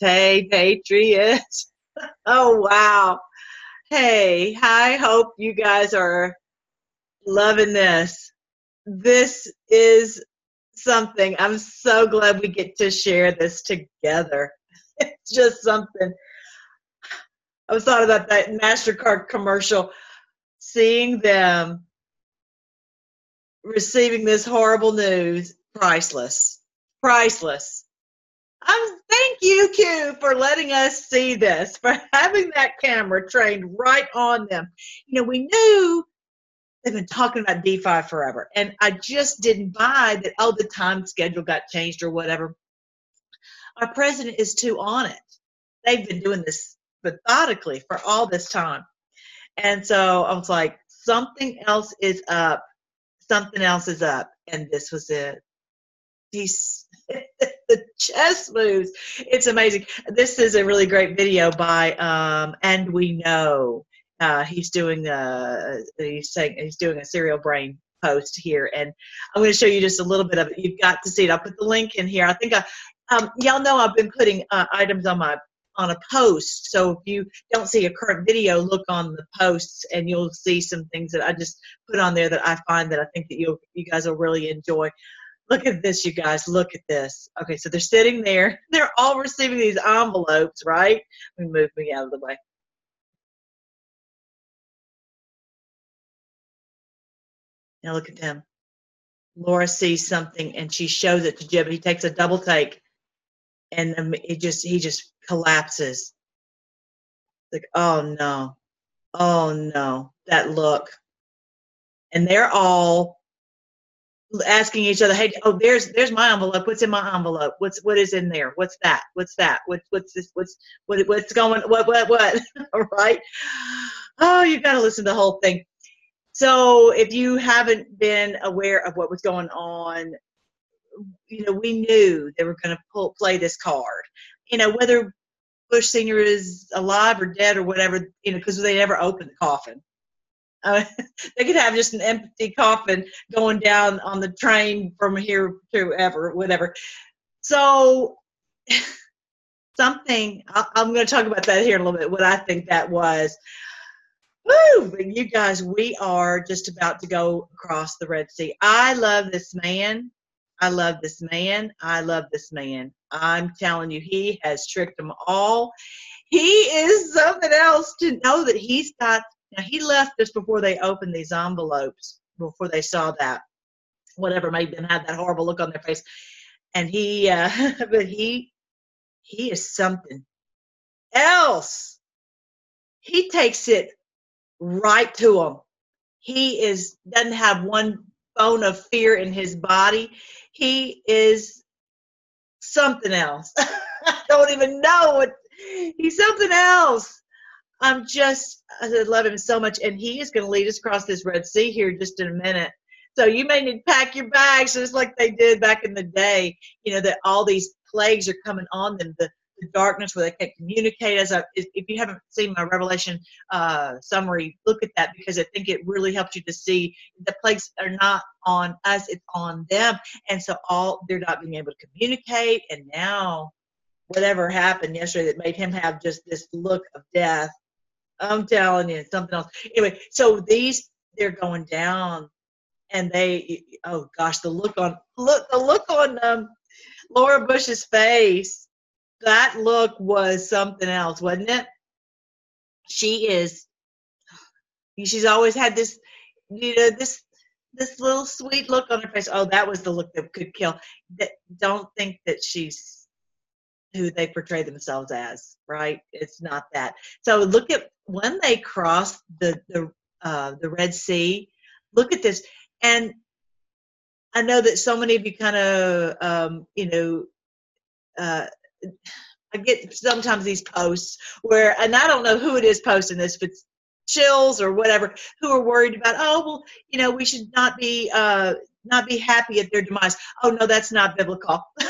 Hey, Patriots. Oh, wow. Hey, I hope you guys are loving this. This is something. I'm so glad we get to share this together. It's just something. I was thought about that MasterCard commercial, seeing them receiving this horrible news, priceless. Priceless. I'm thank you, Q, for letting us see this, for having that camera trained right on them. You know, we knew they've been talking about D5 forever, and I just didn't buy that. Oh, the time schedule got changed or whatever. Our president is too on it. They've been doing this methodically for all this time, and so I was like, something else is up. Something else is up, and this was it. He's the chess moves. It's amazing. This is a really great video by um, and we know uh, he's doing a he's saying he's doing a SerialBrain post here, and I'm going to show you just a little bit of it. You've got to see it. I'll put the link in here. I think I, um, y'all know I've been putting uh, items on my on a post. So if you don't see a current video, look on the posts and you'll see some things that I just put on there that I find that I think that you you guys will really enjoy. Look at this, you guys. Look at this. Okay, so they're sitting there. They're all receiving these envelopes, right? Let me move me out of the way. Now look at them. Laura sees something and she shows it to Jim. He takes a double take, and it just he just collapses. Like, oh no, oh no, that look. And they're all asking each other, "Hey, oh, there's there's my envelope. What's in my envelope? What's what is in there? What's that? What's that? What what's this? What's what what's going? What what what? All right. Oh, you got to listen to the whole thing. So if you haven't been aware of what was going on, you know, we knew they were going to pull play this card. You know, whether Bush Senior is alive or dead or whatever, you know, because they never opened the coffin. Uh, they could have just an empty coffin going down on the train from here to ever, whatever. So, something I, I'm going to talk about that here in a little bit. What I think that was. Woo! You guys, we are just about to go across the Red Sea. I love this man. I love this man. I love this man. I'm telling you, he has tricked them all. He is something else to know that he's got now he left just before they opened these envelopes, before they saw that, whatever made them have that horrible look on their face. And he, uh, but he, he is something else. He takes it right to him. He is doesn't have one bone of fear in his body. He is something else. I don't even know what he's something else. I'm just, I love him so much. And he is going to lead us across this Red Sea here just in a minute. So you may need to pack your bags just like they did back in the day, you know, that all these plagues are coming on them, the, the darkness where they can't communicate. As a, if you haven't seen my Revelation uh, summary, look at that because I think it really helps you to see the plagues are not on us, it's on them. And so all, they're not being able to communicate. And now whatever happened yesterday that made him have just this look of death I'm telling you, something else. Anyway, so these they're going down, and they oh gosh, the look on look the look on um, Laura Bush's face. That look was something else, wasn't it? She is. She's always had this, you know, this this little sweet look on her face. Oh, that was the look that could kill. That don't think that she's who they portray themselves as, right? It's not that. So look at when they cross the the uh, the Red Sea. Look at this, and I know that so many of you kind of um, you know. Uh, I get sometimes these posts where, and I don't know who it is posting this, but chills or whatever, who are worried about, oh well, you know, we should not be uh, not be happy at their demise. Oh no, that's not biblical.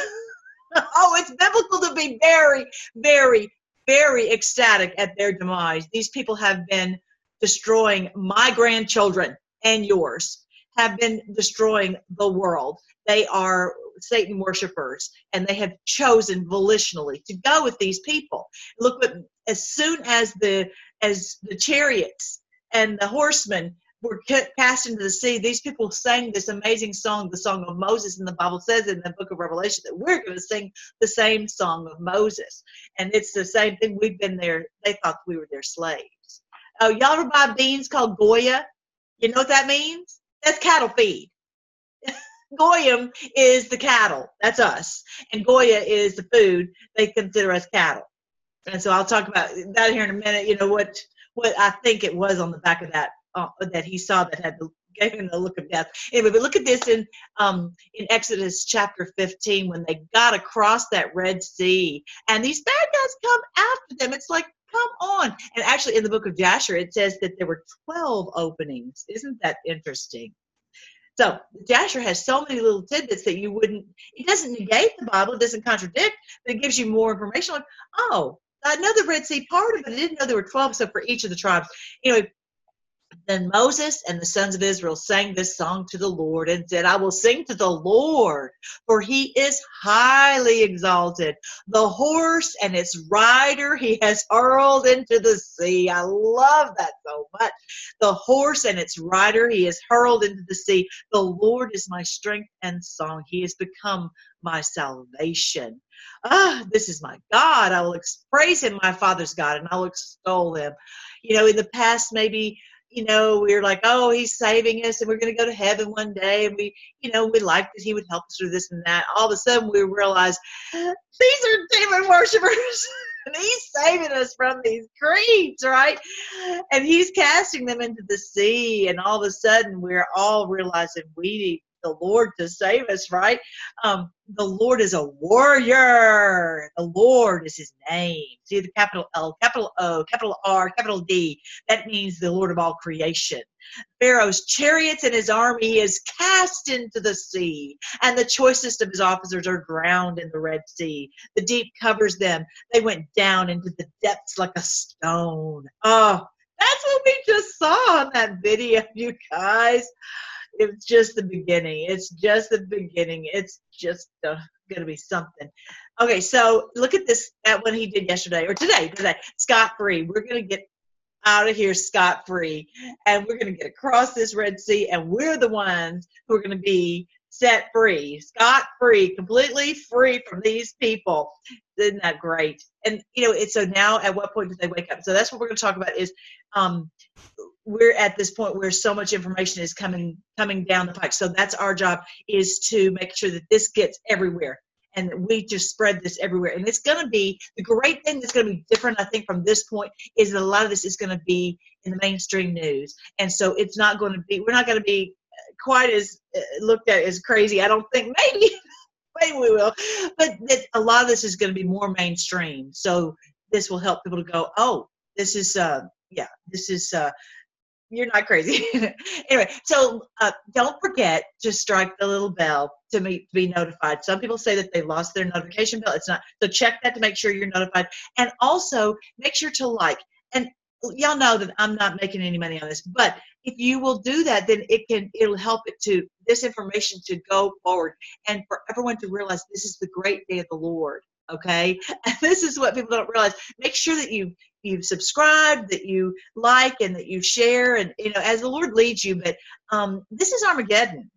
oh, it's biblical to be very, very, very ecstatic at their demise. These people have been destroying my grandchildren and yours, have been destroying the world. They are Satan worshippers, and they have chosen volitionally to go with these people. Look, as soon as the as the chariots and the horsemen were cast into the sea, these people sang this amazing song, the song of Moses. And the Bible says in the book of Revelation that we're going to sing the same song of Moses. And it's the same thing. We've been there. They thought we were their slaves. Oh, y'all ever buy beans called Goya? You know what that means? That's cattle feed. Goyim is the cattle. That's us. And Goya is the food. They consider us cattle. And so I'll talk about that here in a minute. You know what what I think it was on the back of that uh, that he saw that had the gave him the look of death. Anyway, but look at this in um, in Exodus chapter 15 when they got across that Red Sea, and these bad guys come after them. It's like, come on! And actually, in the book of Jasher, it says that there were 12 openings. Isn't that interesting? So Jasher has so many little tidbits that you wouldn't. It doesn't negate the Bible. It doesn't contradict, but it gives you more information. Like, oh, I know the Red Sea part of it. I didn't know there were 12. So for each of the tribes, anyway, then Moses and the sons of Israel sang this song to the Lord and said, I will sing to the Lord, for he is highly exalted. The horse and its rider he has hurled into the sea. I love that so much. The horse and its rider he has hurled into the sea. The Lord is my strength and song. He has become my salvation. Ah, this is my God. I will praise him, my Father's God, and I will extol him. You know, in the past, maybe you know, we are like, oh, he's saving us and we're going to go to heaven one day. And we, you know, we liked that he would help us through this and that. All of a sudden we realize these are demon worshippers. and he's saving us from these creeps, right? And he's casting them into the sea. And all of a sudden we're all realizing we need the Lord to save us, right? Um, the Lord is a warrior. The Lord is his name. See the capital L, capital O, capital R, capital D. That means the Lord of all creation. Pharaoh's chariots and his army is cast into the sea, and the choicest of his officers are drowned in the Red Sea. The deep covers them. They went down into the depths like a stone. Oh, that's what we just saw on that video, you guys it's just the beginning. It's just the beginning. It's just uh, going to be something. Okay, so look at this at what he did yesterday or today. Today, scot free. We're going to get out of here scot free, and we're going to get across this Red Sea, and we're the ones who are going to be set free, scot free, completely free from these people. Isn't that great? And you know, it's so now at what point do they wake up? So that's what we're going to talk about is um, we're at this point where so much information is coming coming down the pike. So that's our job is to make sure that this gets everywhere and we just spread this everywhere. And it's going to be the great thing that's going to be different, I think, from this point is that a lot of this is going to be in the mainstream news, and so it's not going to be. We're not going to be quite as uh, looked at as crazy. I don't think maybe. maybe we will, but a lot of this is going to be more mainstream. So this will help people to go, oh, this is uh, yeah, this is uh, you're not crazy. anyway, so uh, don't forget to strike the little bell to be, to be notified. Some people say that they lost their notification bell. It's not. So check that to make sure you're notified. And also make sure to like. And y'all know that I'm not making any money on this, but if you will do that, then it can it'll help it to this information to go forward and for everyone to realize this is the great day of the Lord okay? And this is what people don't realize. Make sure that you you subscribe that you like and that you share and you know as the lord leads you. But um, this is armageddon.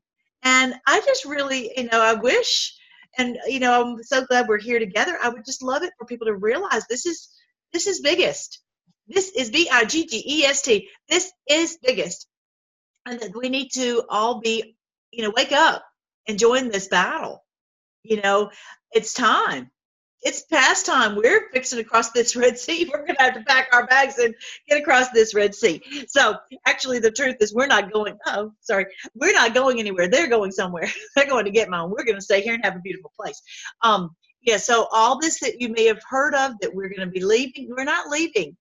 And i just really you know i wish and you know i'm so glad we're here together. I would just love it for people to realize this is this is biggest. This is b-i-g-g-e-s-t this is biggest. And that we need to all be you know wake up and join this battle. You know it's time it's past time. We're fixing across this Red Sea. We're going to have to pack our bags and get across this Red Sea. So, actually, the truth is, we're not going. Oh, sorry, we're not going anywhere. They're going somewhere. They're going to get mine. We're going to stay here and have a beautiful place. Um, yeah. So, all this that you may have heard of that we're going to be leaving, we're not leaving.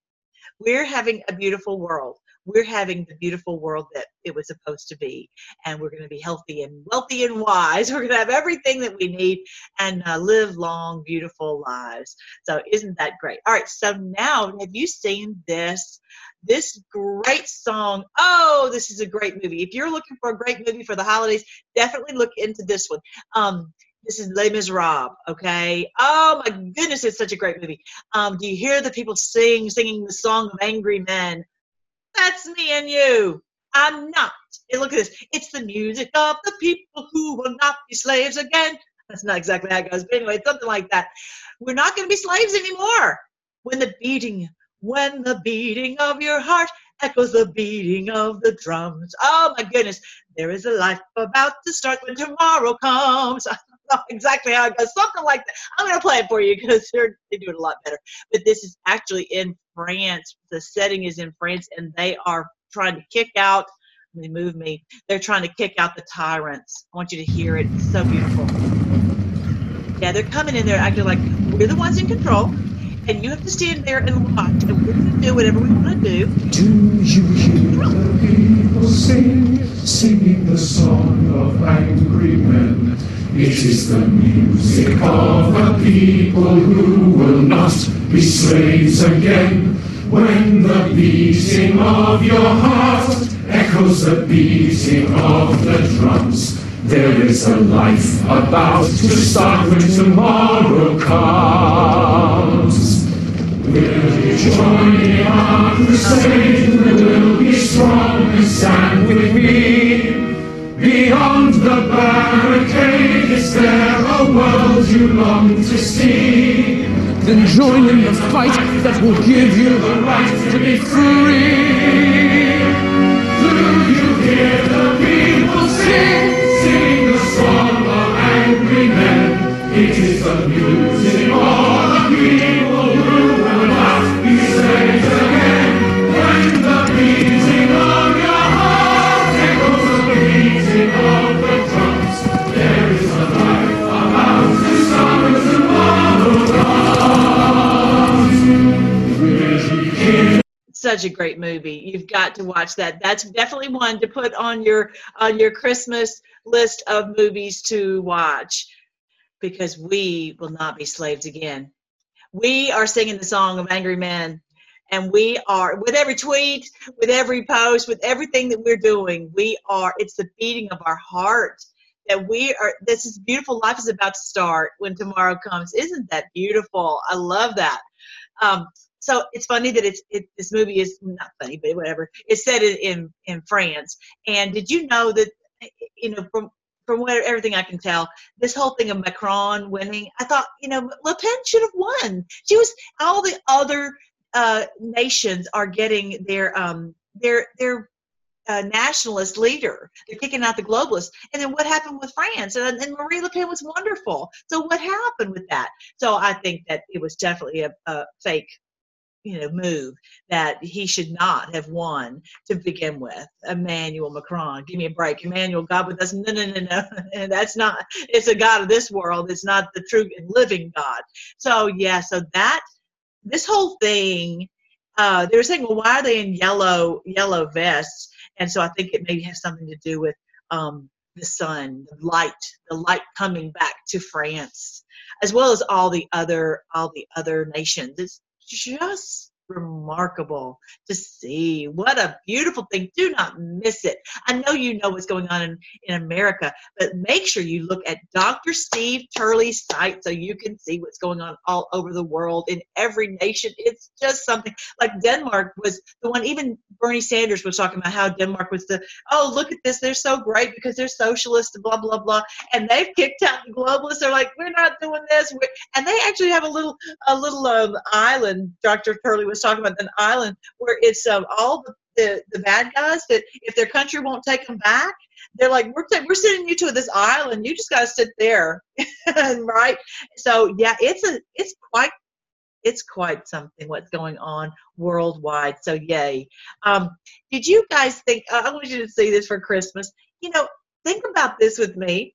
We're having a beautiful world we're having the beautiful world that it was supposed to be and we're going to be healthy and wealthy and wise. We're going to have everything that we need and uh, live long beautiful lives. So isn't that great? All right so now have you seen this? This great song. Oh this is a great movie. If you're looking for a great movie for the holidays definitely look into this one. Um, this is Les Miserables, okay? Oh my goodness, it's such a great movie. Um, do you hear the people sing, singing the song of angry men? That's me and you. I'm not. Look at this. It's the music of the people who will not be slaves again. That's not exactly how it goes, but anyway, something like that. We're not going to be slaves anymore. When the beating, when the beating of your heart echoes the beating of the drums. Oh my goodness, there is a life about to start when tomorrow comes. Exactly how it goes, something like that. I'm going to play it for you because they do it a lot better. But this is actually in France. The setting is in France, and they are trying to kick out. They move me. They're trying to kick out the tyrants. I want you to hear it. It's so beautiful. Yeah, they're coming in there acting like we're the ones in control, and you have to stand there and watch, and going to do whatever we want to do. Do you hear the people sing, singing the song of angry men? It is the music of the people who will not be slaves again. When the beating of your heart echoes the beating of the drums, there is a life about to start when tomorrow comes. Will you join in our crusade? Will be strong and stand with me? Beyond the barricade, is there a world you long to see? Then join in the fight that will give you the right to be free. Do you hear the people sing, sing the song such a great movie. You've got to watch that. That's definitely one to put on your on your Christmas list of movies to watch because we will not be slaves again. We are singing the song of angry men and we are with every tweet, with every post, with everything that we're doing, we are it's the beating of our heart that we are this is beautiful life is about to start when tomorrow comes. Isn't that beautiful? I love that. Um, so it's funny that it's it, this movie is not funny, but whatever. It's set in, in in France. And did you know that you know from from what everything I can tell, this whole thing of Macron winning, I thought you know Le Pen should have won. She was all the other uh, nations are getting their um their their uh, nationalist leader. They're kicking out the globalists. And then what happened with France? And, and Marie Le Pen was wonderful. So what happened with that? So I think that it was definitely a, a fake you know move that he should not have won to begin with. Emmanuel macron give me a break. Emmanuel god with us no no no no and that's not it's a god of this world. It's not the true and living god. So yeah so that this whole thing uh they were saying well why are they in yellow yellow vests? And so i think it may have something to do with um the sun the light the light coming back to france as well as all the other all the other nations. It's just remarkable to see. What a beautiful thing. Do not miss it. I know you know what's going on in, in America, but make sure you look at Dr. Steve Turley's site so you can see what's going on all over the world in every nation. It's just something like Denmark was the one, even Bernie Sanders was talking about how Denmark was the, oh, look at this. They're so great because they're socialist, blah, blah, blah. And they've kicked out the globalists. They're like, we're not doing this. We're, and they actually have a little, a little um, island, Dr. Turley was talking about an island where it's um, all the, the, the bad guys that if their country won't take them back, they're like, we're, we're sending you to this island. You just got to sit there. right. So yeah, it's a, it's quite, it's quite something what's going on worldwide. So yay. Um, did you guys think, uh, I want you to see this for Christmas. You know, think about this with me.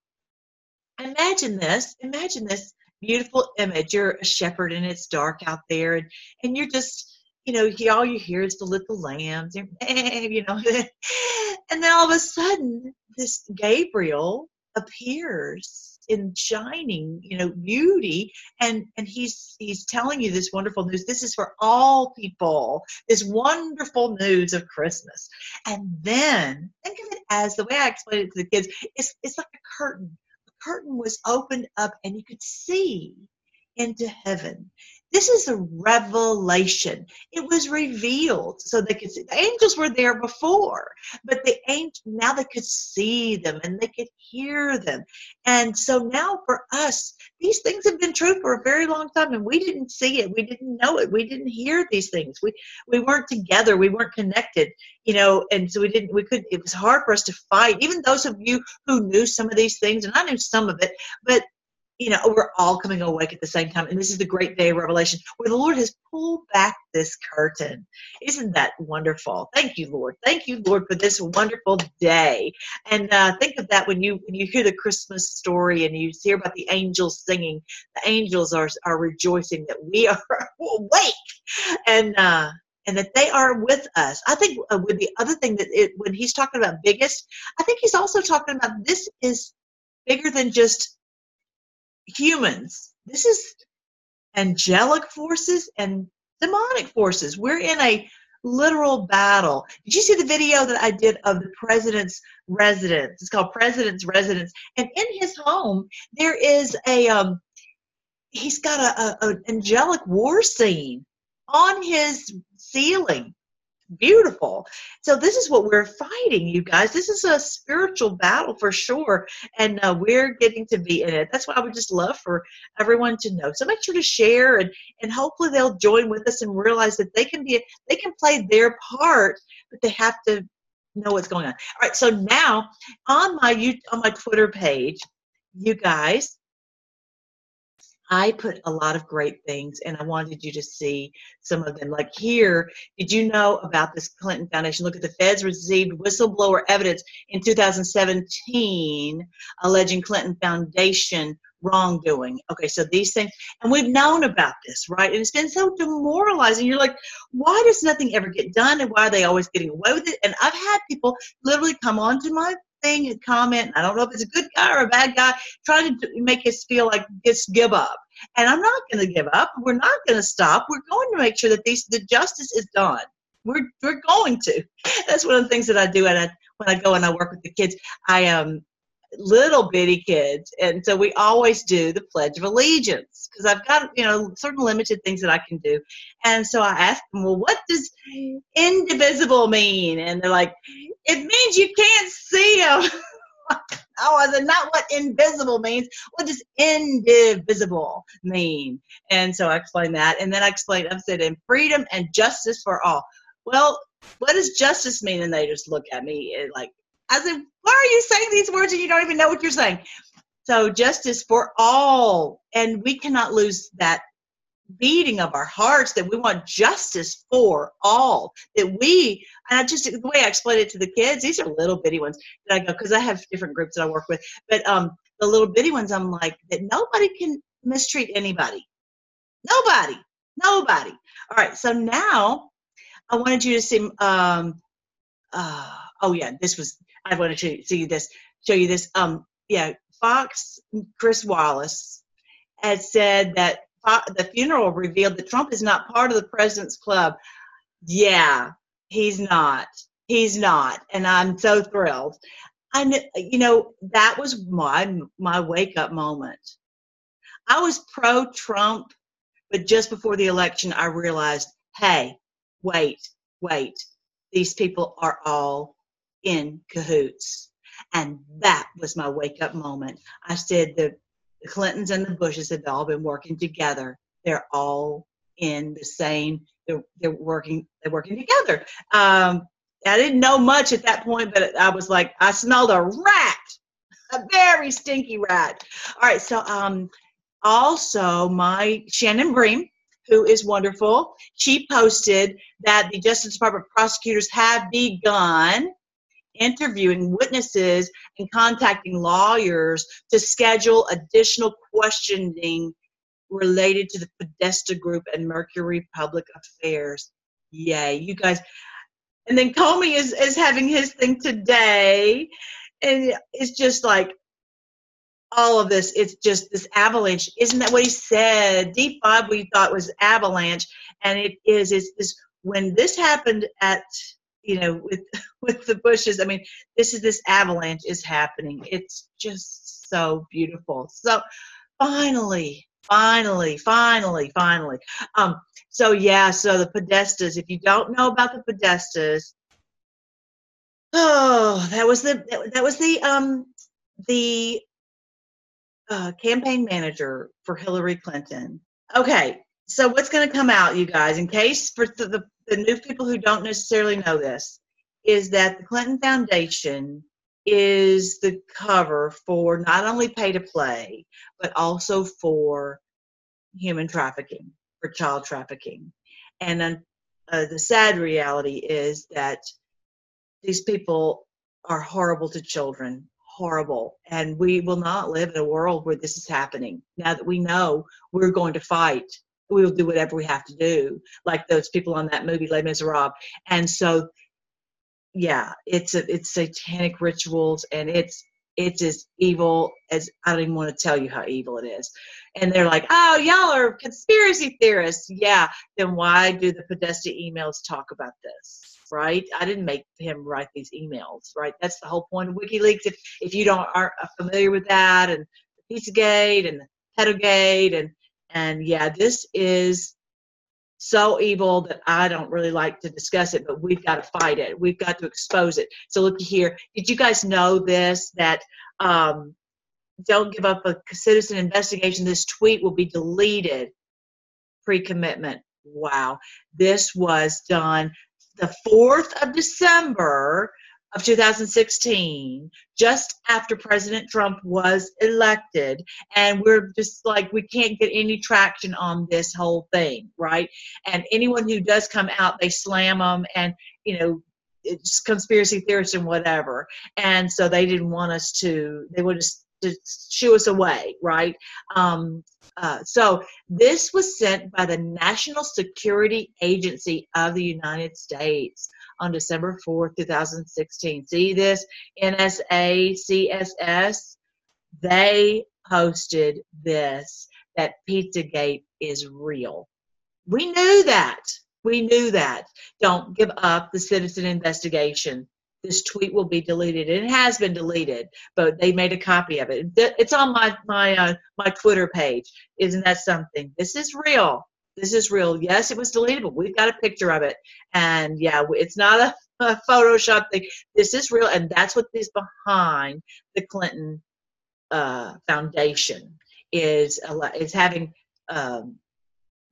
Imagine this, imagine this beautiful image. You're a shepherd and it's dark out there and, and you're just, you know, he, all you hear is the little lambs, and, you know, and then all of a sudden, this Gabriel appears in shining, you know, beauty, and and he's he's telling you this wonderful news. This is for all people. This wonderful news of Christmas, and then think of it as the way I explain it to the kids. It's it's like a curtain The curtain was opened up and you could see into heaven. This is a revelation. It was revealed so they could see. The angels were there before, but the angel now they could see them and they could hear them. And so now for us, these things have been true for a very long time, and we didn't see it. We didn't know it. We didn't hear these things. We we weren't together. We weren't connected. You know, and so we didn't. We couldn't It was hard for us to fight. Even those of you who knew some of these things, and I knew some of it, but you know, we're all coming awake at the same time. And this is the great day of revelation where the Lord has pulled back this curtain. Isn't that wonderful? Thank you, Lord. Thank you, Lord, for this wonderful day. And uh, think of that when you when you hear the Christmas story and you hear about the angels singing. The angels are are rejoicing that we are awake, and uh, and that they are with us. I think uh, with the other thing that it, when he's talking about biggest, I think he's also talking about this is bigger than just humans. This is angelic forces and demonic forces. We're in a literal battle. Did you see the video that I did of the president's residence? It's called President's Residence. And in his home, there is a um he's got a, a, a angelic war scene on his ceiling beautiful. So this is what we're fighting, you guys. This is a spiritual battle for sure, and uh, we're getting to be in it. That's why I would just love for everyone to know. So make sure to share, and and hopefully they'll join with us and realize that they can be they can play their part, but they have to know what's going on. All right. So now on my you on my Twitter page, you guys I put a lot of great things and I wanted you to see some of them. Like here, did you know about this Clinton Foundation? Look at the feds received whistleblower evidence in 2017 alleging Clinton Foundation wrongdoing. Okay, so these things, and we've known about this, right? And it's been so demoralizing. You're like, why does nothing ever get done and why are they always getting away with it? And I've had people literally come onto my thing and comment. I don't know if it's a good guy or a bad guy, trying to make us feel like just give up. And I'm not going to give up. We're not going to stop. We're going to make sure that these the justice is done. We're we're going to. That's one of the things that I do at a, when I go and I work with the kids. I um little bitty kids and so we always do the pledge of allegiance because i've got you know certain limited things that i can do. And so i ask them well what does indivisible mean? And they're like it means you can't see them oh i said not what invisible means. What does indivisible mean? And so i explained that and then i explained i said in freedom and justice for all. Well what does justice mean? And they just look at me eh, like I said, why are you saying these words and you don't even know what you're saying? So justice for all. And we cannot lose that beating of our hearts that we want justice for all. That we, and I just, the way I explain it to the kids, these are little bitty ones that I go, because I have different groups that I work with. But um, the little bitty ones, I'm like, that nobody can mistreat anybody. Nobody. Nobody. All right. So now I wanted you to see, um, uh, oh yeah, this was I want to see this, show you this. Um, yeah, Fox, Chris Wallace had said that the funeral revealed that Trump is not part of the president's club. Yeah, he's not. He's not, and I'm so thrilled. And you know that was my my wake up moment. I was pro Trump, but just before the election, I realized, hey, wait, wait, these people are all in cahoots. And that was my wake up moment. I said the, the Clintons and the Bushes have all been working together. They're all in the same, they're, they're working, they're working together. Um, I didn't know much at that point, but I was like, I smelled a rat, a very stinky rat. All right, so um, also my Shannon Bream, who is wonderful, she posted that the Justice Department prosecutors have begun interviewing witnesses and contacting lawyers to schedule additional questioning related to the Podesta Group and Mercury Public Affairs. Yay, you guys. And then Comey is, is having his thing today. And it's just like all of this, it's just this avalanche. Isn't that what he said? D5 we thought was avalanche. And it is, it's this when this happened at you know with with the bushes i mean this is this avalanche is happening it's just so beautiful. So finally, finally, finally, finally. Um, so yeah, so the Podestas, if you don't know about the Podestas, oh, that was the that was the um the uh, campaign manager for Hillary Clinton. Okay, so what's going to come out, you guys, in case for the, the, new people who don't necessarily know this, is that the Clinton Foundation is the cover for not only pay to play, but also for human trafficking, for child trafficking. And uh, the sad reality is that these people are horrible to children, horrible. And we will not live in a world where this is happening. Now that we know we're going to fight, we will do whatever we have to do, like those people on that movie Les Miserables. And so yeah, it's a, it's satanic rituals and it's it's as evil as I don't even want to tell you how evil it is. And they're like, oh, y'all are conspiracy theorists. Yeah, then why do the Podesta emails talk about this? Right? I didn't make him write these emails. Right? That's the whole point of WikiLeaks. If if you don't aren't familiar with that and Pizzagate and Pedogate and and yeah, this is so evil that I don't really like to discuss it, but we've got to fight it. We've got to expose it. So look here. Did you guys know this? That um, don't give up a citizen investigation. This tweet will be deleted pre-commitment. Wow. This was done the 4th of December of 2016, just after President Trump was elected. And we're just like, we can't get any traction on this whole thing, right? And anyone who does come out, they slam them and, you know, it's conspiracy theorists and whatever. And so they didn't want us to, they would just shoo us away, right? Um, uh, so this was sent by the National Security Agency of the United States on December 4th, 2016. See this? NSA, CSS, they posted this that Pizzagate is real. We knew that. We knew that. Don't give up the citizen investigation. This tweet will be deleted. It has been deleted, but they made a copy of it. It's on my my uh, my Twitter page. Isn't that something? This is real this is real. Yes, it was deleted, but we've got a picture of it. And yeah, it's not a, a Photoshop thing. This is real, and that's what is behind the Clinton uh, Foundation is is having um,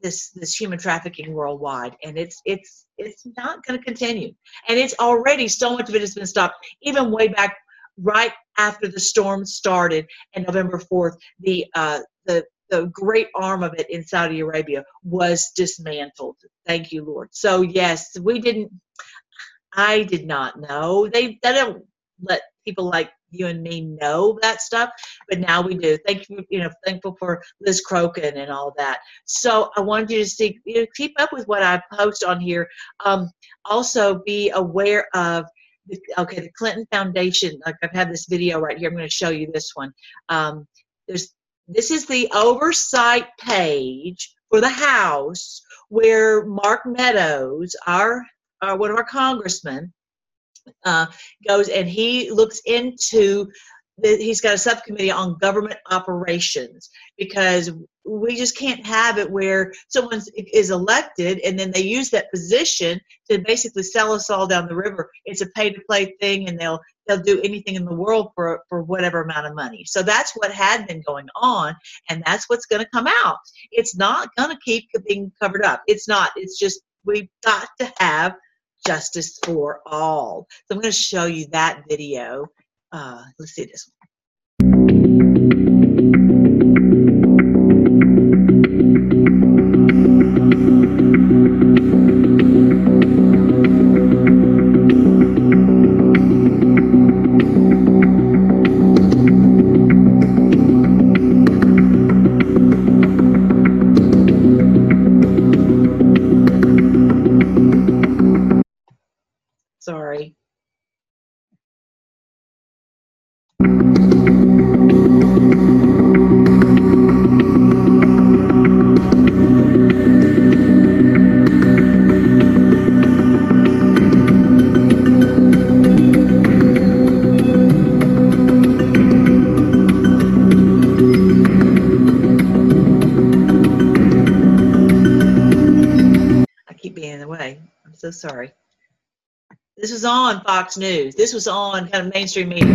this this human trafficking worldwide, and it's it's it's not going to continue. And it's already so much of it has been stopped, even way back right after the storm started, and November fourth, the uh, the the great arm of it in Saudi Arabia was dismantled. Thank you, Lord. So yes, we didn't. I did not know. They they don't let people like you and me know that stuff, but now we do. Thank you, you know, thankful for Liz Crokin and all that. So I wanted you to see, you know, keep up with what I post on here. Um, also, be aware of. The, okay, the Clinton Foundation. Like I've had this video right here. I'm going to show you this one. Um, there's this is the oversight page for the House where Mark Meadows, our, our one of our congressmen, uh, goes and he looks into the, he's got a subcommittee on government operations because we just can't have it where someone is elected and then they use that position to basically sell us all down the river. It's a pay to play thing and they'll they'll do anything in the world for for whatever amount of money. So that's what had been going on and that's what's going to come out. It's not going to keep being covered up. It's not. It's just we've got to have justice for all. So I'm going to show you that video. Uh, let's see this one. Sorry. This was on Fox News. This was on kind of mainstream media.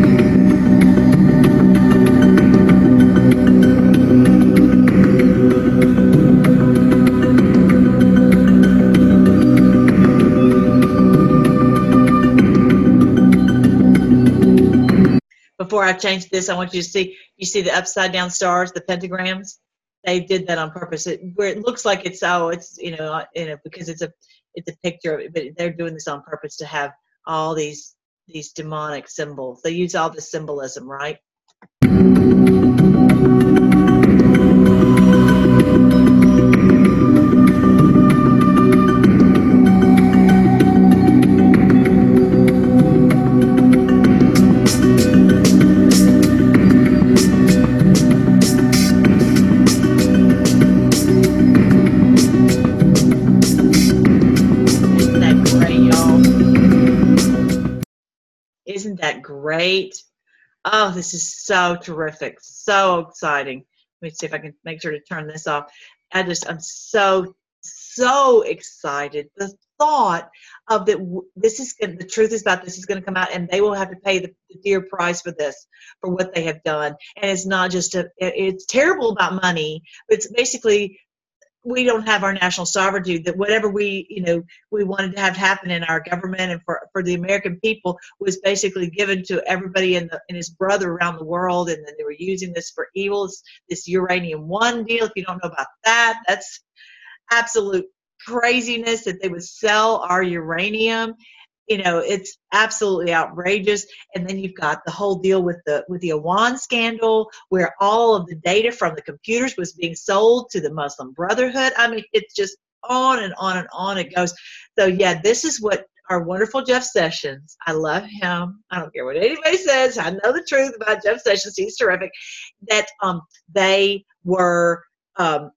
Before I change this, I want you to see you see the upside down stars, the pentagrams. They did that on purpose. It, where it looks like it's oh, it's you know, you know, because it's a it's a picture of it, but they're doing this on purpose to have all these these demonic symbols. They use all the symbolism, right? Great? Oh, this is so terrific. So exciting. Let me see if I can make sure to turn this off. I just, I'm so, so excited. The thought of that, this is, the truth is about this is going to come out and they will have to pay the, the dear price for this, for what they have done. And it's not just a, it- it's terrible about money, it's basically, we don't have our national sovereignty that whatever we you know we wanted to have happen in our government and for, for the american people was basically given to everybody and, the, and his brother around the world and then they were using this for evil. It's this uranium one deal if you don't know about that that's absolute craziness that they would sell our uranium you know it's absolutely outrageous. And then you've got the whole deal with the with the Awan scandal where all of the data from the computers was being sold to the Muslim Brotherhood. I mean it's just on and on and on it goes. So yeah this is what our wonderful Jeff Sessions I love him. I don't care what anybody says. I know the truth about Jeff Sessions. He's terrific. That um they were um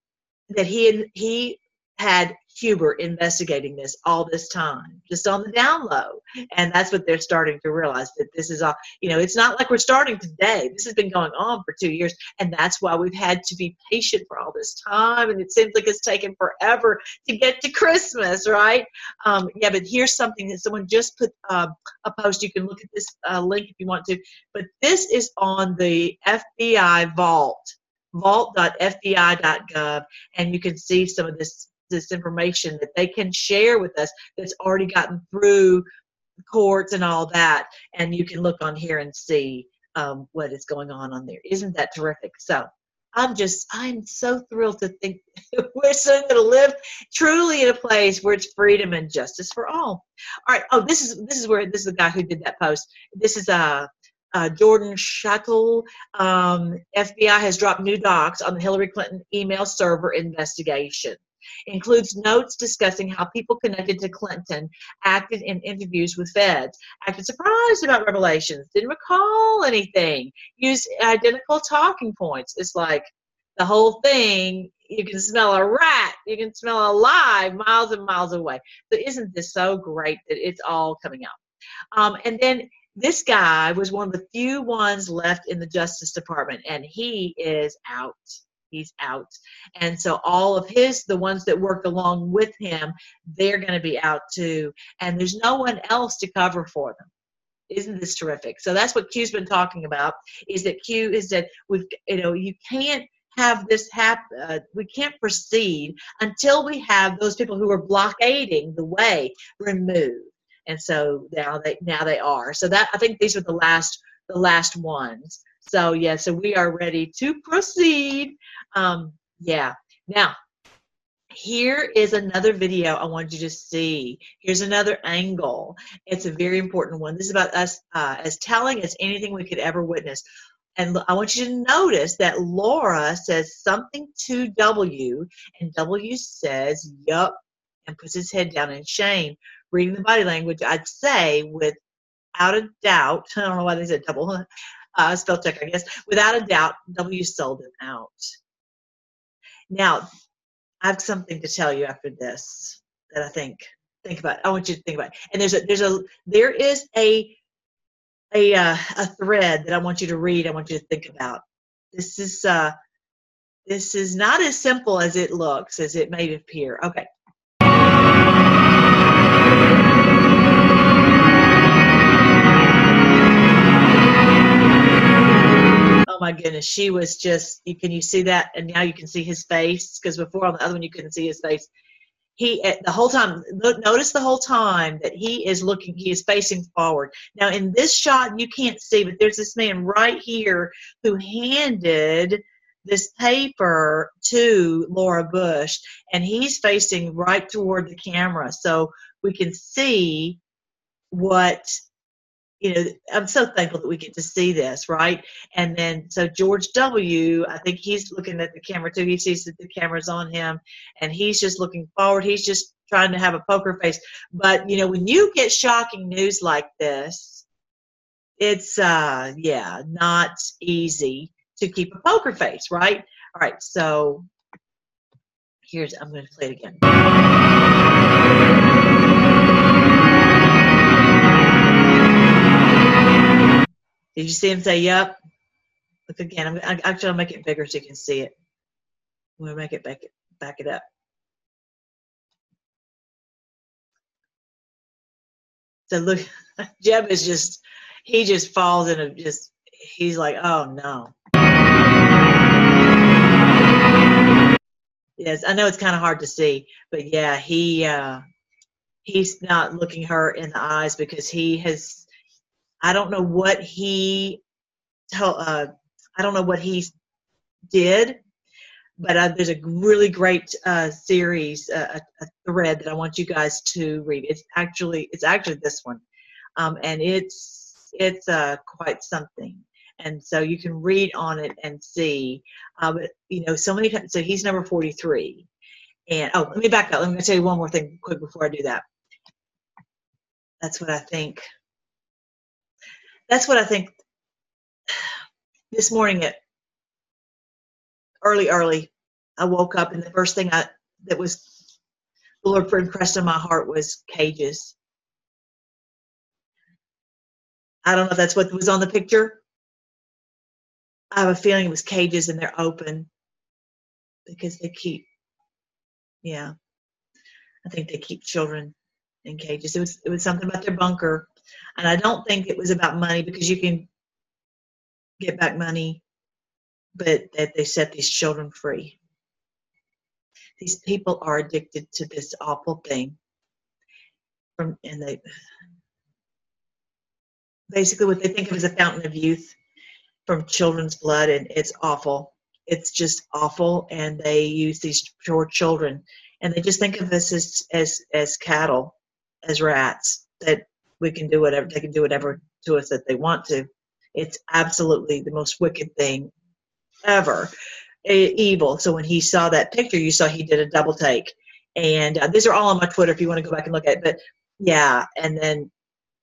that he he had Huber investigating this all this time, just on the down low. And that's what they're starting to realize that this is all, you know, it's not like we're starting today. This has been going on for two years. And that's why we've had to be patient for all this time. And it seems like it's taken forever to get to Christmas, right? Um, yeah, but here's something that someone just put uh, a post. You can look at this uh, link if you want to. But this is on the FBI vault vault.fbi.gov and you can see some of this this information that they can share with us that's already gotten through courts and all that and you can look on here and see um, what is going on on there. Isn't that terrific? So i'm just i'm so thrilled to think we're soon going to live truly in a place where it's freedom and justice for all. All right oh this is this is where this is the guy who did that post. This is uh uh, Jordan Schachtel, um, FBI has dropped new docs on the Hillary Clinton email server investigation. Includes notes discussing how people connected to Clinton acted in interviews with feds, acted surprised about revelations, didn't recall anything, used identical talking points. It's like the whole thing, you can smell a rat, you can smell a lie miles and miles away. So, isn't this so great that it's all coming out? Um, and then this guy was one of the few ones left in the Justice Department, and he is out. He's out. And so all of his, the ones that worked along with him, they're going to be out too. And there's no one else to cover for them. Isn't this terrific? So that's what Q's been talking about. Is that Q is that we've, you know, you can't have this happen. Uh, we can't proceed until we have those people who are blockading the way removed and so now they now they are so that i think these are the last the last ones so yeah so we are ready to proceed um yeah. Now here is another video i want you to see. Here's another angle. It's a very important one. This is about us uh, as telling as anything we could ever witness. And I want you to notice that Laura says something to W, and W says, Yup, and puts his head down in shame reading the body language, I'd say without a doubt, I don't know why they said double, uh, spell check, I guess, without a doubt, W sold him out. Now, I have something to tell you after this that I think think about. I want you to think about. And there's a there's a there is a a uh, a thread that I want you to read. I want you to think about. This is uh this is not as simple as it looks, as it may appear. Okay. Goodness, she was just. You can you see that, and now you can see his face because before on the other one you couldn't see his face. He eh, the whole time. Notice the whole time that he is looking. He is facing forward. Now in this shot you can't see, but there's this man right here who handed this paper to Laura Bush, and he's facing right toward the camera, so we can see what you know i'm so thankful that we get to see this right? And then so george w i think he's looking at the camera too. He sees that the camera's on him and he's just looking forward. He's just trying to have a poker face. But you know when you get shocking news like this it's uh yeah not easy to keep a poker face right? All right so here's i'm going to play it again Did you see him say "Yep"? Look again. I'm I, actually I'll make it bigger so you can see it. Gonna make it back it back it up. So look, Jeb is just he just falls in a just he's like, oh no. Yes, I know it's kind of hard to see, but yeah, he uh, he's not looking her in the eyes because he has I don't know what he tell. Uh, I don't know what he did, but uh, there's a really great uh, series, uh, a, a thread that I want you guys to read. It's actually it's actually this one, um, and it's it's uh, quite something. And so you can read on it and see. Uh, but you know, so many times. So he's number 43. And oh, let me back up. Let me tell you one more thing quick before I do that. That's what I think that's what I think this morning at early, early, I woke up and the first thing I that was the Lord impressed on my heart was cages. I don't know if that's what was on the picture. I have a feeling it was cages and they're open because they keep, yeah, I think they keep children in cages. It was it was something about their bunker and I don't think it was about money because you can get back money, but that they set these children free. These people are addicted to this awful thing. From and they basically what they think of as a fountain of youth from children's blood, and it's awful. It's just awful, and they use these poor children, and they just think of us as as as cattle, as rats that we can do whatever they can do whatever to us that they want to. It's absolutely the most wicked thing ever, evil. So when he saw that picture, you saw he did a double take, and uh, these are all on my Twitter if you want to go back and look at it. But yeah, and then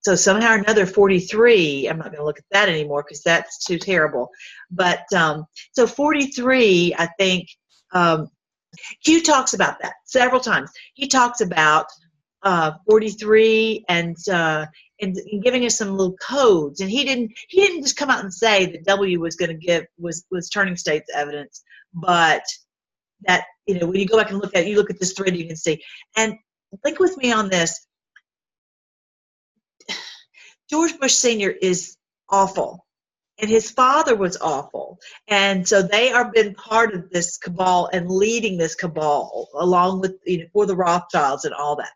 so somehow or another 43 i'm not going to look at that anymore because that's too terrible but um, so 43 i think um, q talks about that several times he talks about uh, 43 and, uh, and giving us some little codes. And he didn't he didn't just come out and say that w was going to give was was turning states evidence but that you know when you go back and look at you look at this thread you can see. And think with me on this. George bush senior is awful and his father was awful. And so they are been part of this cabal and leading this cabal along with you know for the rothschilds and all that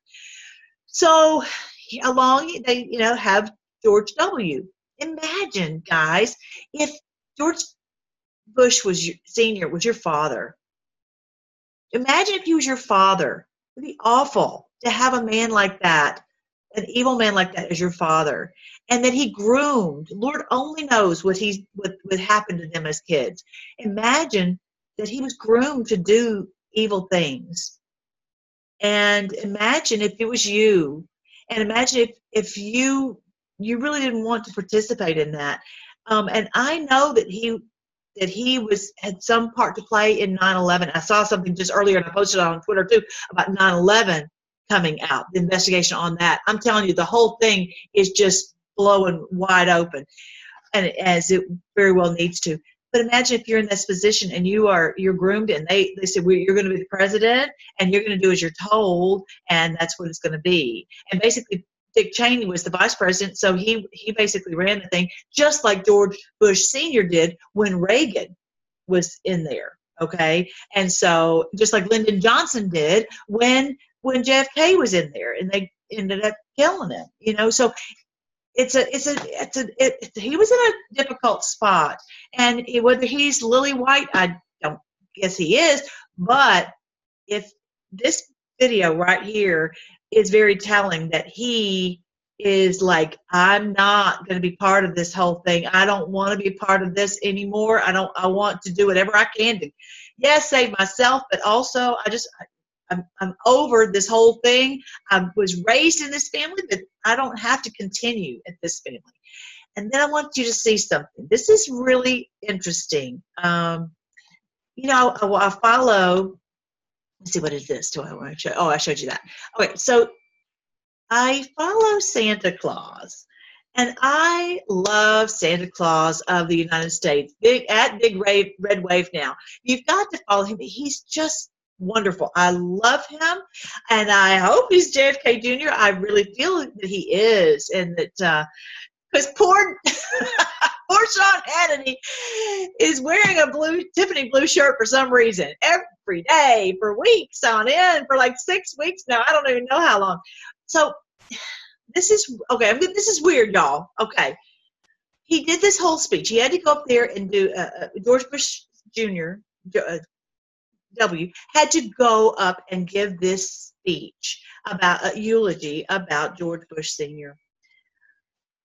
so along they you know have George W. Imagine, guys, if George Bush was your senior was your father. Imagine if he was your father. It'd be awful to have a man like that, an evil man like that as your father. And that he groomed. Lord only knows what he's what, what happened to them as kids. Imagine that he was groomed to do evil things and imagine if it was you. And imagine if if you you really didn't want to participate in that. Um, and i know that he that he was had some part to play in 9-11 i saw something just earlier and i posted on twitter too about 9-11 coming out the investigation on that. I'm telling you the whole thing is just blowing wide open and as it very well needs to but imagine if you're in this position and you are you're groomed and they they say well, you're going to be the president and you're going to do as you're told and that's what it's going to be. And basically Dick Cheney was the vice president, so he he basically ran the thing, just like George Bush Senior did when Reagan was in there. Okay, and so just like Lyndon Johnson did when when JFK was in there, and they ended up killing him. You know, so it's a it's a it's a it, he was in a difficult spot, and it, whether he's lily white, I don't guess he is, but if this video right here is very telling that he is like i'm not going to be part of this whole thing. I don't want to be part of this anymore. I don't i want to do whatever i can to yes save myself but also i just I'm, I'm over this whole thing. I was raised in this family but i don't have to continue at this family. And then i want you to see something. This is really interesting. Um, you know I, I follow let's see what is this? Do i want to show oh i showed you that. Okay so i follow santa claus and i love santa claus of the united states. Big at big red, red wave now. You've got to follow him. He's just wonderful i love him and i hope he's jfk jr i really feel that he is and that uh because poor poor Sean Hannity is wearing a blue Tiffany blue shirt for some reason every day for weeks on end for like six weeks now. I don't even know how long. So this is okay. This is weird, y'all. Okay, he did this whole speech. He had to go up there and do. Uh, uh George Bush Jr. Uh, W had to go up and give this speech about a eulogy about George Bush Sr.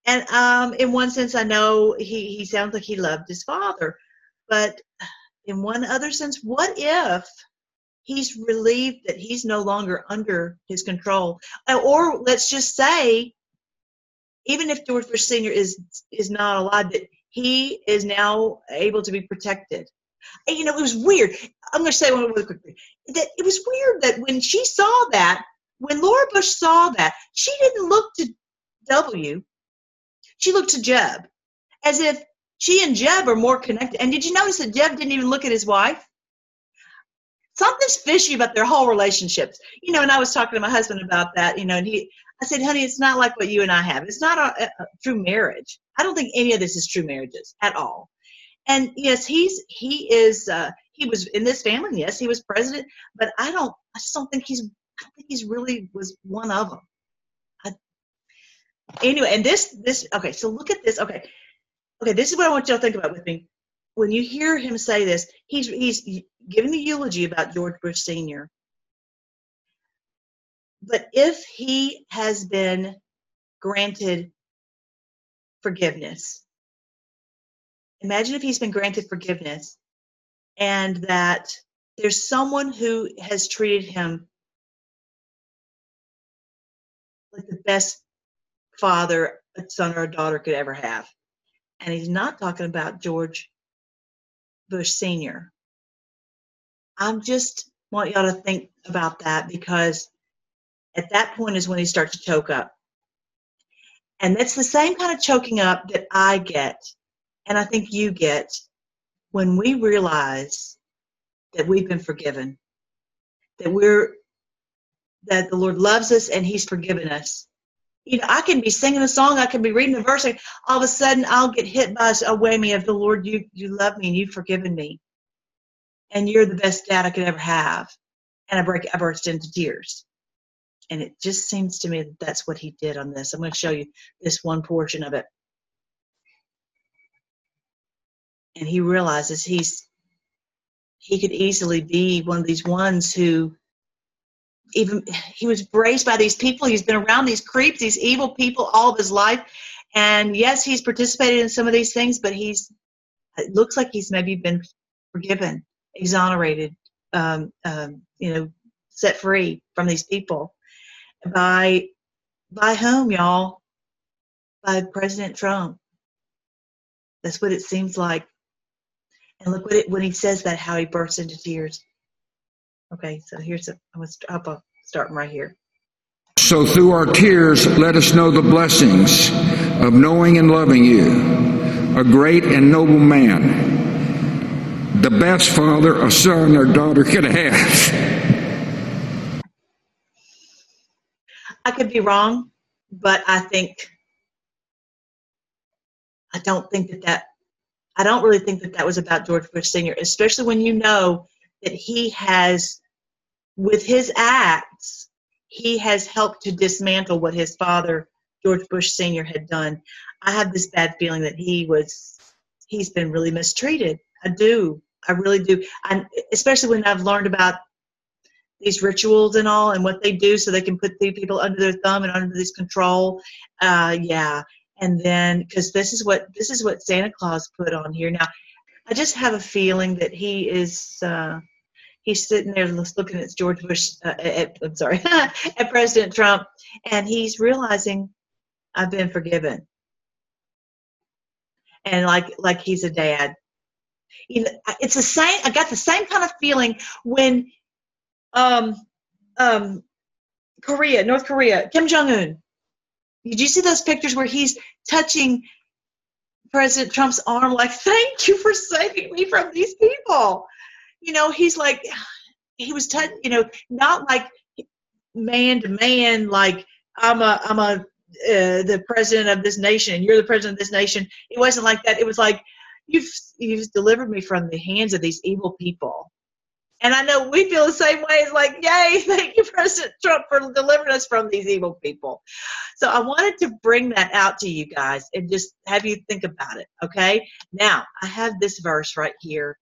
And um, in one sense, I know he, he sounds like he loved his father. But in one other sense, what if he's relieved that he's no longer under his control? Uh, or let's just say, even if George Bush Sr. is is not alive, that he is now able to be protected. You know, it was weird. I'm going to say one really quickly that it was weird that when she saw that, when Laura Bush saw that, she didn't look to W she looked to Jeb as if she and Jeb are more connected. And did you notice that Jeb didn't even look at his wife? Something's fishy about their whole relationships. You know, and I was talking to my husband about that, you know, and he, I said, honey, it's not like what you and I have. It's not a, a true marriage. I don't think any of this is true marriages at all. And yes, he's, he is, uh, he was in this family. Yes, he was president, but I don't, I just don't think he's, I don't think he's really was one of them anyway, and this this okay. So look at this. Okay, okay. This is what I want you to think about with me. When you hear him say this, he's he's giving the eulogy about George Bush Senior. But if he has been granted forgiveness, imagine if he's been granted forgiveness and that there's someone who has treated him like the best father a son or a daughter could ever have. And he's not talking about George Bush Sr. I'm just want y'all to think about that because at that point is when he starts to choke up. And that's the same kind of choking up that I get, and I think you get, when we realize that we've been forgiven, that we're that the Lord loves us and He's forgiven us, you know, I can be singing a song, I can be reading a verse, and all of a sudden I'll get hit by a whammy of the Lord, you you love me and you've forgiven me. And you're the best dad I could ever have. And I break I burst into tears. And it just seems to me that that's what he did on this. I'm going to show you this one portion of it. And he realizes he's he could easily be one of these ones who even he was raised by these people. He's been around these creeps, these evil people all of his life. And yes, he's participated in some of these things, but he's it looks like he's maybe been forgiven, exonerated, um, um, you know, set free from these people by by whom, y'all? By President Trump. That's what it seems like. And look what it when he says that, how he bursts into tears. Okay, so here's a, I'm going to start right here. So through our tears, let us know the blessings of knowing and loving you, a great and noble man, the best father a son or daughter could have. I could be wrong, but I think I don't think that that I don't really think that that was about George Bush Sr. Especially when you know that he has, with his acts, he has helped to dismantle what his father George Bush Sr. had done. I have this bad feeling that he was he's been really mistreated. I do. I really do. And especially when I've learned about these rituals and all and what they do so they can put the people under their thumb and under this control. Uh, yeah. And then because this is what this is what Santa Claus put on here. Now, I just have a feeling that he is uh, he's sitting there looking at George Bush. Uh, at, I'm sorry, at President Trump, and he's realizing I've been forgiven. And like like he's a dad. You know, it's the same. I got the same kind of feeling when um um Korea, North Korea, Kim Jong Un. Did you see those pictures where he's touching President Trump's arm, like, "Thank you for saving me from these people"? You know, he's like, he was touching. You know, not like man to man, like I'm a I'm a uh, the president of this nation, and you're the president of this nation. It wasn't like that. It was like, you've you've delivered me from the hands of these evil people. And I know we feel the same way. It's like, yay, thank you, President Trump, for delivering us from these evil people. So I wanted to bring that out to you guys and just have you think about it. Okay. Now I have this verse right here.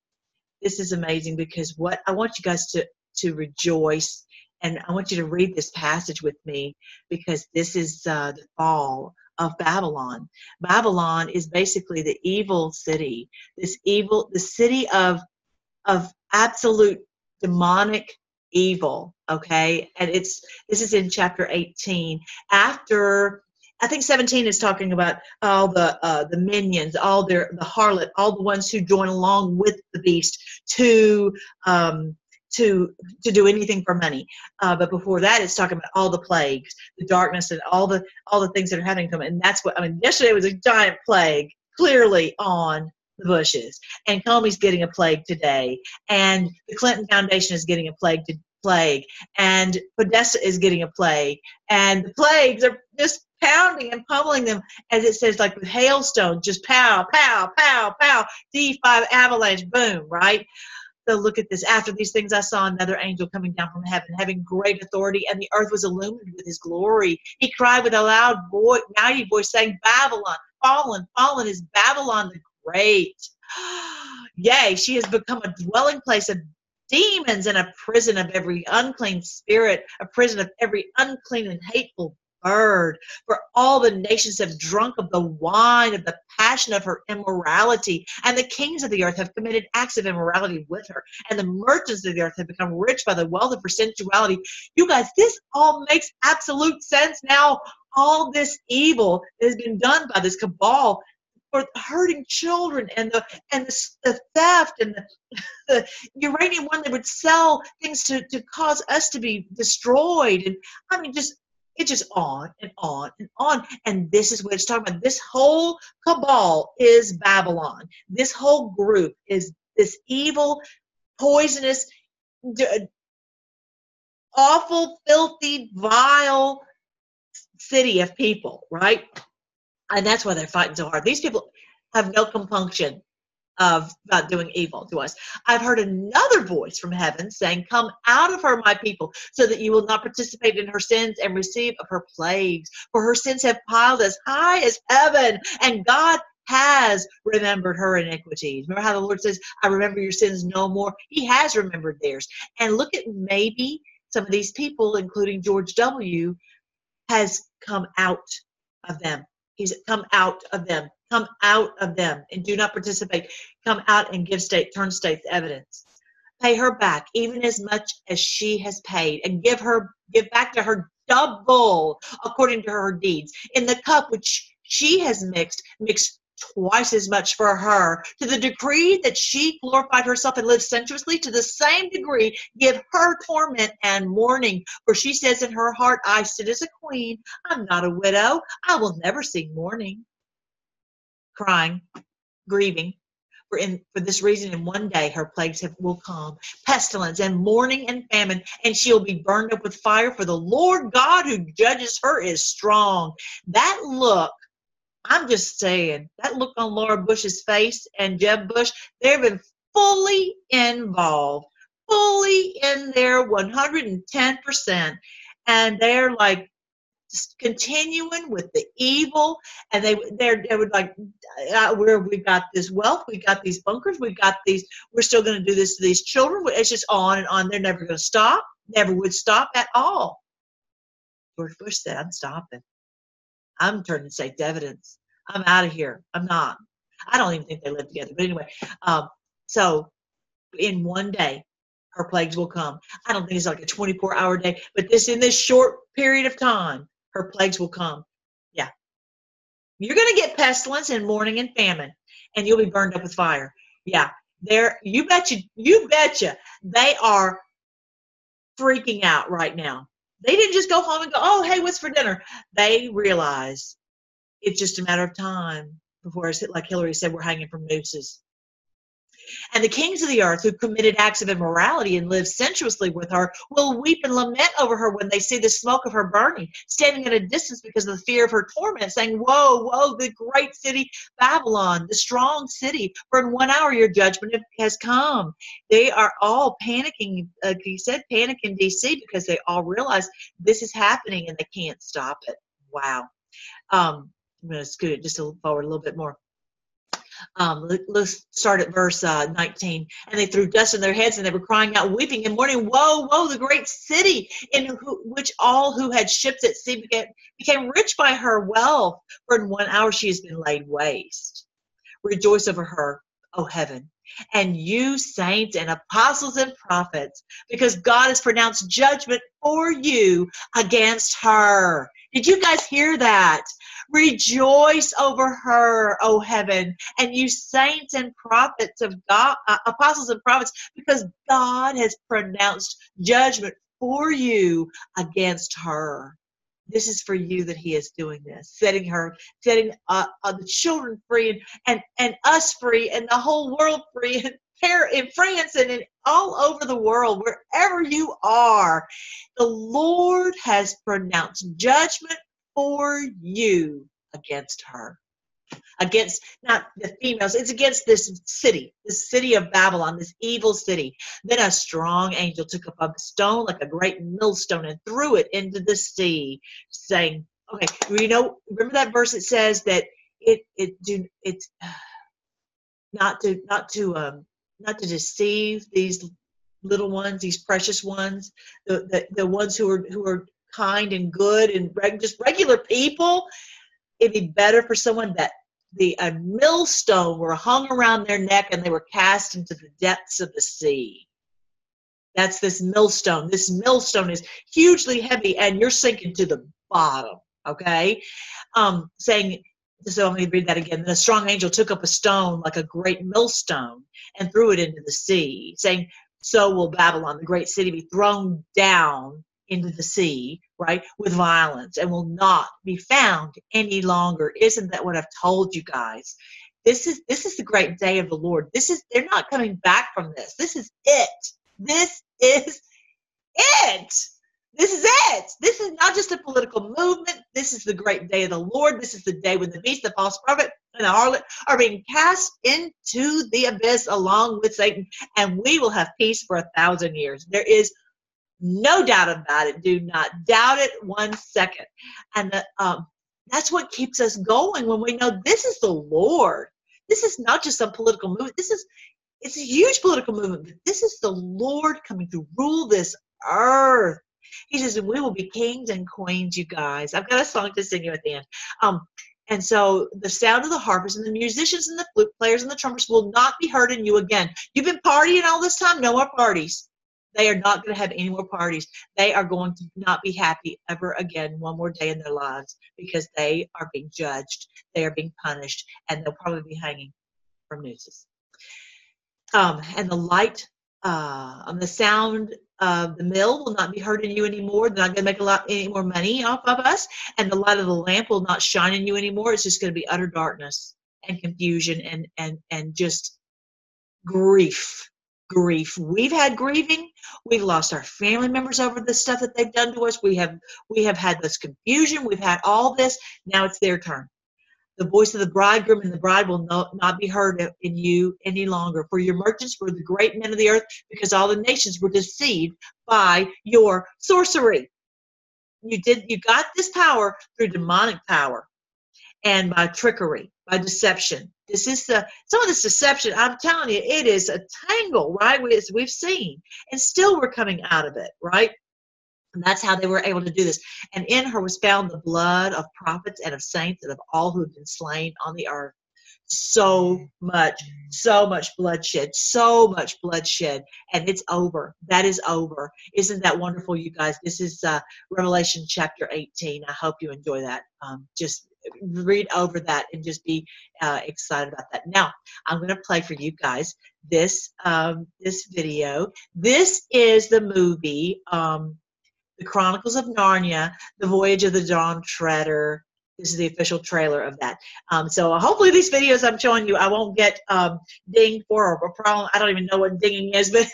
This is amazing because what I want you guys to to rejoice and I want you to read this passage with me because this is uh, the fall of Babylon. Babylon is basically the evil city, this evil, the city of of absolute demonic evil. Okay, and it's this is in chapter 18. After I think 17 is talking about all the uh, the minions, all their the harlot, all the ones who join along with the beast to um, to to do anything for money. Uh, but before that, it's talking about all the plagues, the darkness, and all the all the things that are happening to them. And that's what I mean. Yesterday was a giant plague, clearly on the Bushes, and Comey's getting a plague today, and the Clinton Foundation is getting a plague to plague, and Podesta is getting a plague, and the plagues are just pounding and pummeling them, as it says, like with hailstones, just pow, pow, pow, pow, D5 avalanche, boom, right? So look at this. After these things, I saw another angel coming down from heaven, having great authority, and the earth was illumined with his glory. He cried with a loud voice, mighty voice, saying, Babylon, fallen, fallen is Babylon the Great. Yea, she has become a dwelling place of demons and a prison of every unclean spirit, a prison of every unclean and hateful bird. For all the nations have drunk of the wine of the passion of her immorality, and the kings of the earth have committed acts of immorality with her, and the merchants of the earth have become rich by the wealth of her sensuality. You guys, this all makes absolute sense now. All this evil that has been done by this cabal for hurting children and the and the, the theft and the, the uranium one that would sell things to to cause us to be destroyed and i mean just it just on and on and on. And this is what it's talking about. This whole cabal is Babylon. This whole group is this evil, poisonous, d- awful, filthy, vile city of people, right? And that's why they're fighting so hard. These people have no compunction of about doing evil to us. I've heard another voice from heaven saying, Come out of her, my people, so that you will not participate in her sins and receive of her plagues. For her sins have piled as high as heaven, and God has remembered her iniquities. Remember how the Lord says, I remember your sins no more? He has remembered theirs. And look at maybe some of these people, including George W., has come out of them. He's come out of them come out of them and do not participate. Come out and give state, turn state's evidence. Pay her back even as much as she has paid, and give her give back to her double according to her deeds. In the cup which she has mixed, mix twice as much for her. To the degree that she glorified herself and lived sensuously, to the same degree give her torment and mourning. For she says in her heart, I sit as a queen. I'm not a widow. I will never see mourning crying, grieving. For in for this reason, in one day her plagues have, will come, pestilence and mourning and famine, and she'll be burned up with fire. For the Lord God who judges her is strong. That look, I'm just saying, that look on Laura Bush's face and Jeb Bush, they've been fully involved, fully in there 110%. And they're like continuing with the evil. And they they're, they would like, uh, where we got this wealth, we got these bunkers, we got these, we're still going to do this to these children. It's just on and on. They're never going to stop, never would stop at all. George Bush said, I'm stopping. I'm turning state evidence. I'm out of here. I'm not. I don't even think they live together. But anyway, um, so in one day, her plagues will come. I don't think it's like a 24 hour day, but this in this short period of time, her plagues will come. Yeah. You're going to get pestilence and mourning and famine, and you'll be burned up with fire. Yeah. There, you betcha, you betcha, they are freaking out right now. They didn't just go home and go, oh, hey, what's for dinner? They realize it's just a matter of time before, it's like Hillary said, we're hanging from nooses. And the kings of the earth who committed acts of immorality and lived sensuously with her will weep and lament over her when they see the smoke of her burning, standing at a distance because of the fear of her torment, saying, Woe, woe, the great city Babylon, the strong city, for in one hour your judgment has come. They are all panicking, like he said, panic in DC because they all realize this is happening and they can't stop it. Wow. Um, I'm going to scoot it just forward a little bit more. Um, let's start at verse uh, 19. And they threw dust in their heads and they were crying out, weeping and mourning, Woe, woe, the great city in who, which all who had ships at sea became, became rich by her wealth, for in one hour she has been laid waste. Rejoice over her, O heaven, and you saints and apostles and prophets, because God has pronounced judgment for you against her. Did you guys hear that? Rejoice over her, O heaven, and you saints and prophets of God, uh, apostles and prophets, because God has pronounced judgment for you against her. This is for you that He is doing this, setting her, setting uh, uh, the children free, and, and and us free, and the whole world free, in France and in all over the world, wherever you are, the Lord has pronounced judgment for you against her. Against not the females, it's against this city, this city of Babylon, this evil city. Then a strong angel took up a stone like a great millstone and threw it into the sea, saying, Okay, you know, remember that verse it says that it it do it's not to not to um not to deceive these little ones, these precious ones, the the, the ones who are who are kind and good and reg- just regular people. It'd be better for someone that the a millstone were hung around their neck and they were cast into the depths of the sea. That's this millstone. This millstone is hugely heavy and you're sinking to the bottom. Okay, um, saying so let me read that again. The strong angel took up a stone like a great millstone and threw it into the sea, saying, So will Babylon, the great city, be thrown down into the sea, right, with violence and will not be found any longer. Isn't that what I've told you guys? This is this is the great day of the Lord. This is they're not coming back from this. This is it. This is it. This is it. This is not just a political movement. This is the great day of the Lord. This is the day when the beast, the false prophet, and the harlot are being cast into the abyss along with Satan, and we will have peace for a thousand years. There is no doubt about it. Do not doubt it one second. And the, um, that's what keeps us going when we know this is the Lord. This is not just some political movement. This is it's a huge political movement, but this is the Lord coming to rule this earth. He says, we will be kings and queens, you guys. I've got a song to sing you at the end. Um, and so the sound of the harpers and the musicians and the flute players and the trumpets will not be heard in you again. You've been partying all this time, no more parties. They are not going to have any more parties. They are going to not be happy ever again one more day in their lives because they are being judged, they are being punished, and they'll probably be hanging from nooses. Um, and the light uh, on the sound of the mill will not be heard in you anymore. They're not going to make a lot any more money off of us, and the light of the lamp will not shine in you anymore. It's just going to be utter darkness and confusion and and and just grief. Grief. We've had grieving. We've lost our family members over the stuff that they've done to us. We have we have had this confusion. We've had all this. Now it's their turn. The voice of the bridegroom and the bride will not, not be heard in you any longer. For your merchants were the great men of the earth, because all the nations were deceived by your sorcery. You did you got this power through demonic power and by trickery, by deception. This is the some of this deception. I'm telling you, it is a tangle, right? As we've seen, and still we're coming out of it, right? And that's how they were able to do this. And in her was found the blood of prophets and of saints and of all who have been slain on the earth. So much, so much bloodshed, so much bloodshed, and it's over. That is over. Isn't that wonderful, you guys? This is uh, Revelation chapter 18. I hope you enjoy that. Um, just read over that and just be uh, excited about that. Now, I'm going to play for you guys this um, this video. This is the movie, um, The Chronicles of Narnia: The Voyage of the Dawn Treader. This is the official trailer of that. Um, so hopefully these videos I'm showing you, I won't get um, dinged for or a problem. I don't even know what dinging is, but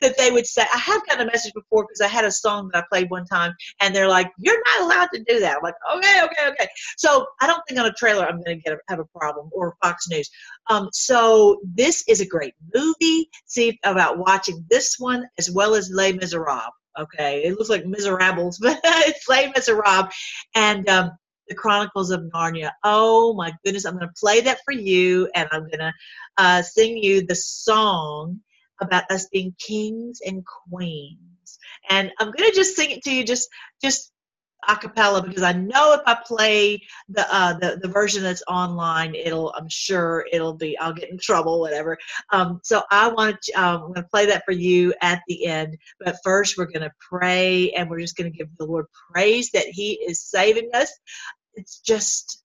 that they would say. I have gotten a message before because I had a song that I played one time, and they're like, "You're not allowed to do that." I'm like, "Okay, okay, okay." So I don't think on a trailer I'm going to get a, have a problem or Fox News. Um, so this is a great movie. See about watching this one as well as Les Miserables. Okay, it looks like Miserables, but it's Les Miserables, and um, the Chronicles of Narnia. Oh my goodness, I'm going to play that for you and I'm going to uh, sing you the song about us being kings and queens. And I'm going to just sing it to you just just a cappella because I know if I play the uh, the the version that's online, it'll I'm sure it'll be I'll get in trouble, whatever. Um, so I want to um, I'm going to play that for you at the end. But first, we're going to pray and we're just going to give the Lord praise that He is saving us it's just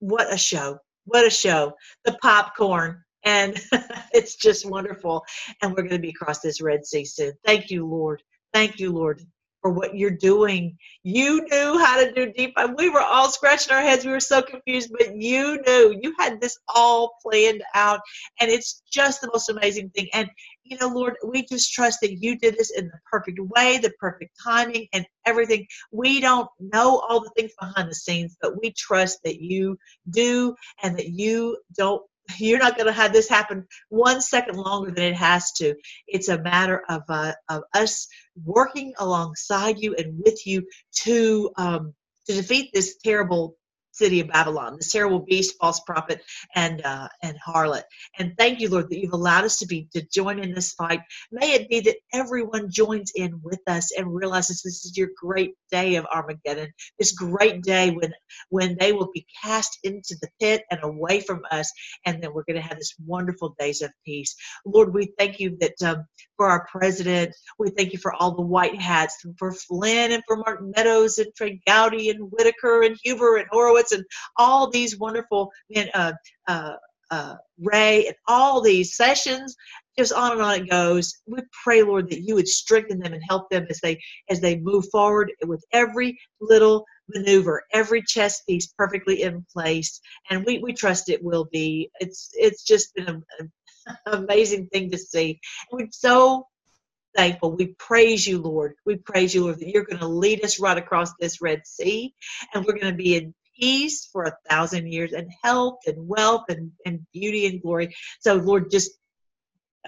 what a show. What a show. The popcorn. And it's just wonderful. And we're going to be across this Red Sea soon. Thank you, Lord. Thank you, Lord, for what you're doing. You knew how to do deep. We were all scratching our heads. We were so confused, but you knew. You had this all planned out. And it's just the most amazing thing. And you know, Lord, we just trust that you did this in the perfect way, the perfect timing, and everything. We don't know all the things behind the scenes, but we trust that you do and that you don't. You're not going to have this happen one second longer than it has to. It's a matter of uh, of us working alongside you and with you to um, to defeat this terrible city of Babylon, this terrible beast, false prophet, and uh, and harlot. And thank you, Lord, that you've allowed us to be to join in this fight. May it be that everyone joins in with us and realizes this is your great day of Armageddon, this great day when when they will be cast into the pit and away from us, and then we're going to have this wonderful days of peace. Lord, we thank you that um, for our president, we thank you for all the white hats, for Flynn and for Mark Meadows and Trey Gowdy and Whitaker and Huber and Horowitz and all these wonderful men, uh, uh, uh, Wray and all these sessions just on and on it goes. We pray lord that you would strengthen them and help them as they as they move forward with every little maneuver every chess piece perfectly in place. And we, we trust it will be. It's it's just been an amazing thing to see. We're so thankful. We praise you lord. We praise you lord that you're going to lead us right across this red sea and we're going to be in peace for a thousand years and health and wealth and, and beauty and glory. So, Lord, just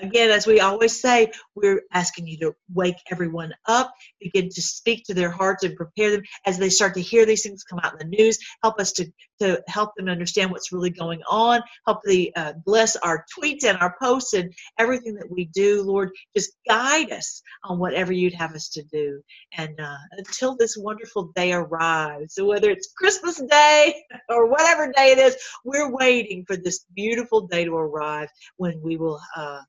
again, as we always say, we're asking you to wake everyone up, begin to speak to their hearts and prepare them as they start to hear these things come out in the news. Help us to, to help them understand what's really going on. Help the uh, bless our tweets and our posts and everything that we do, Lord. Just guide us on whatever you'd have us to do. And uh, until this wonderful day arrives, so whether it's Christmas Day or whatever day it is, we're waiting for this beautiful day to arrive when we will. Uh,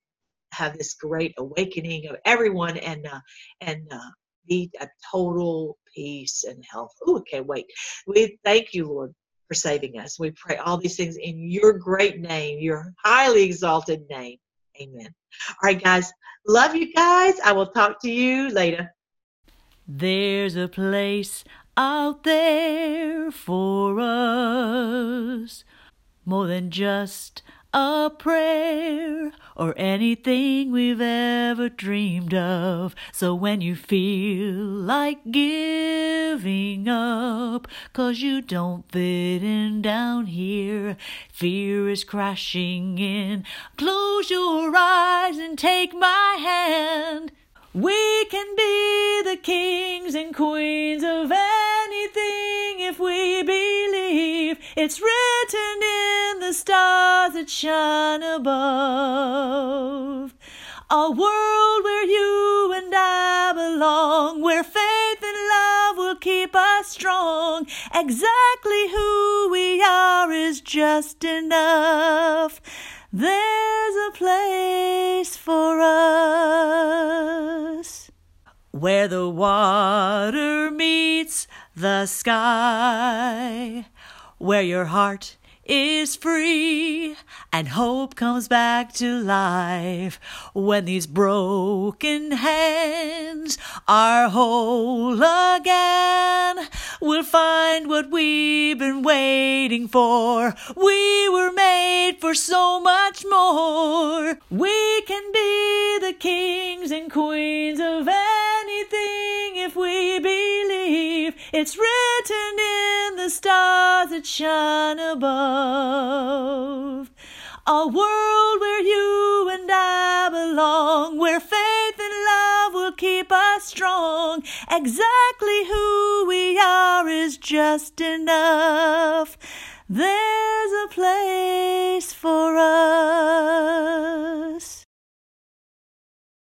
have this great awakening of everyone and uh, and uh, be a total peace and health. Oh, okay, wait. We thank you, Lord, for saving us. We pray all these things in your great name, your highly exalted name. Amen. All right, guys. Love you guys. I will talk to you later. There's a place out there for us more than just a prayer or anything we've ever dreamed of. So when you feel like giving up, cause you don't fit in down here, fear is crashing in. Close your eyes and take my hand. We can be the kings and queens of anything if we believe it's written in the stars that shine above. A world where you and I belong, where faith and love will keep us strong. Exactly who we are is just enough. There's a place for us where the water meets the sky, where your heart is free and hope comes back to life when these broken hands are whole again. We'll find what we've been waiting for. We were made for so much more. We can be the kings and queens of anything if we believe it's written in the stars that shine above. A world where you and I belong, where faith and love will keep us strong. Exactly who we are is just enough. There's a place for us.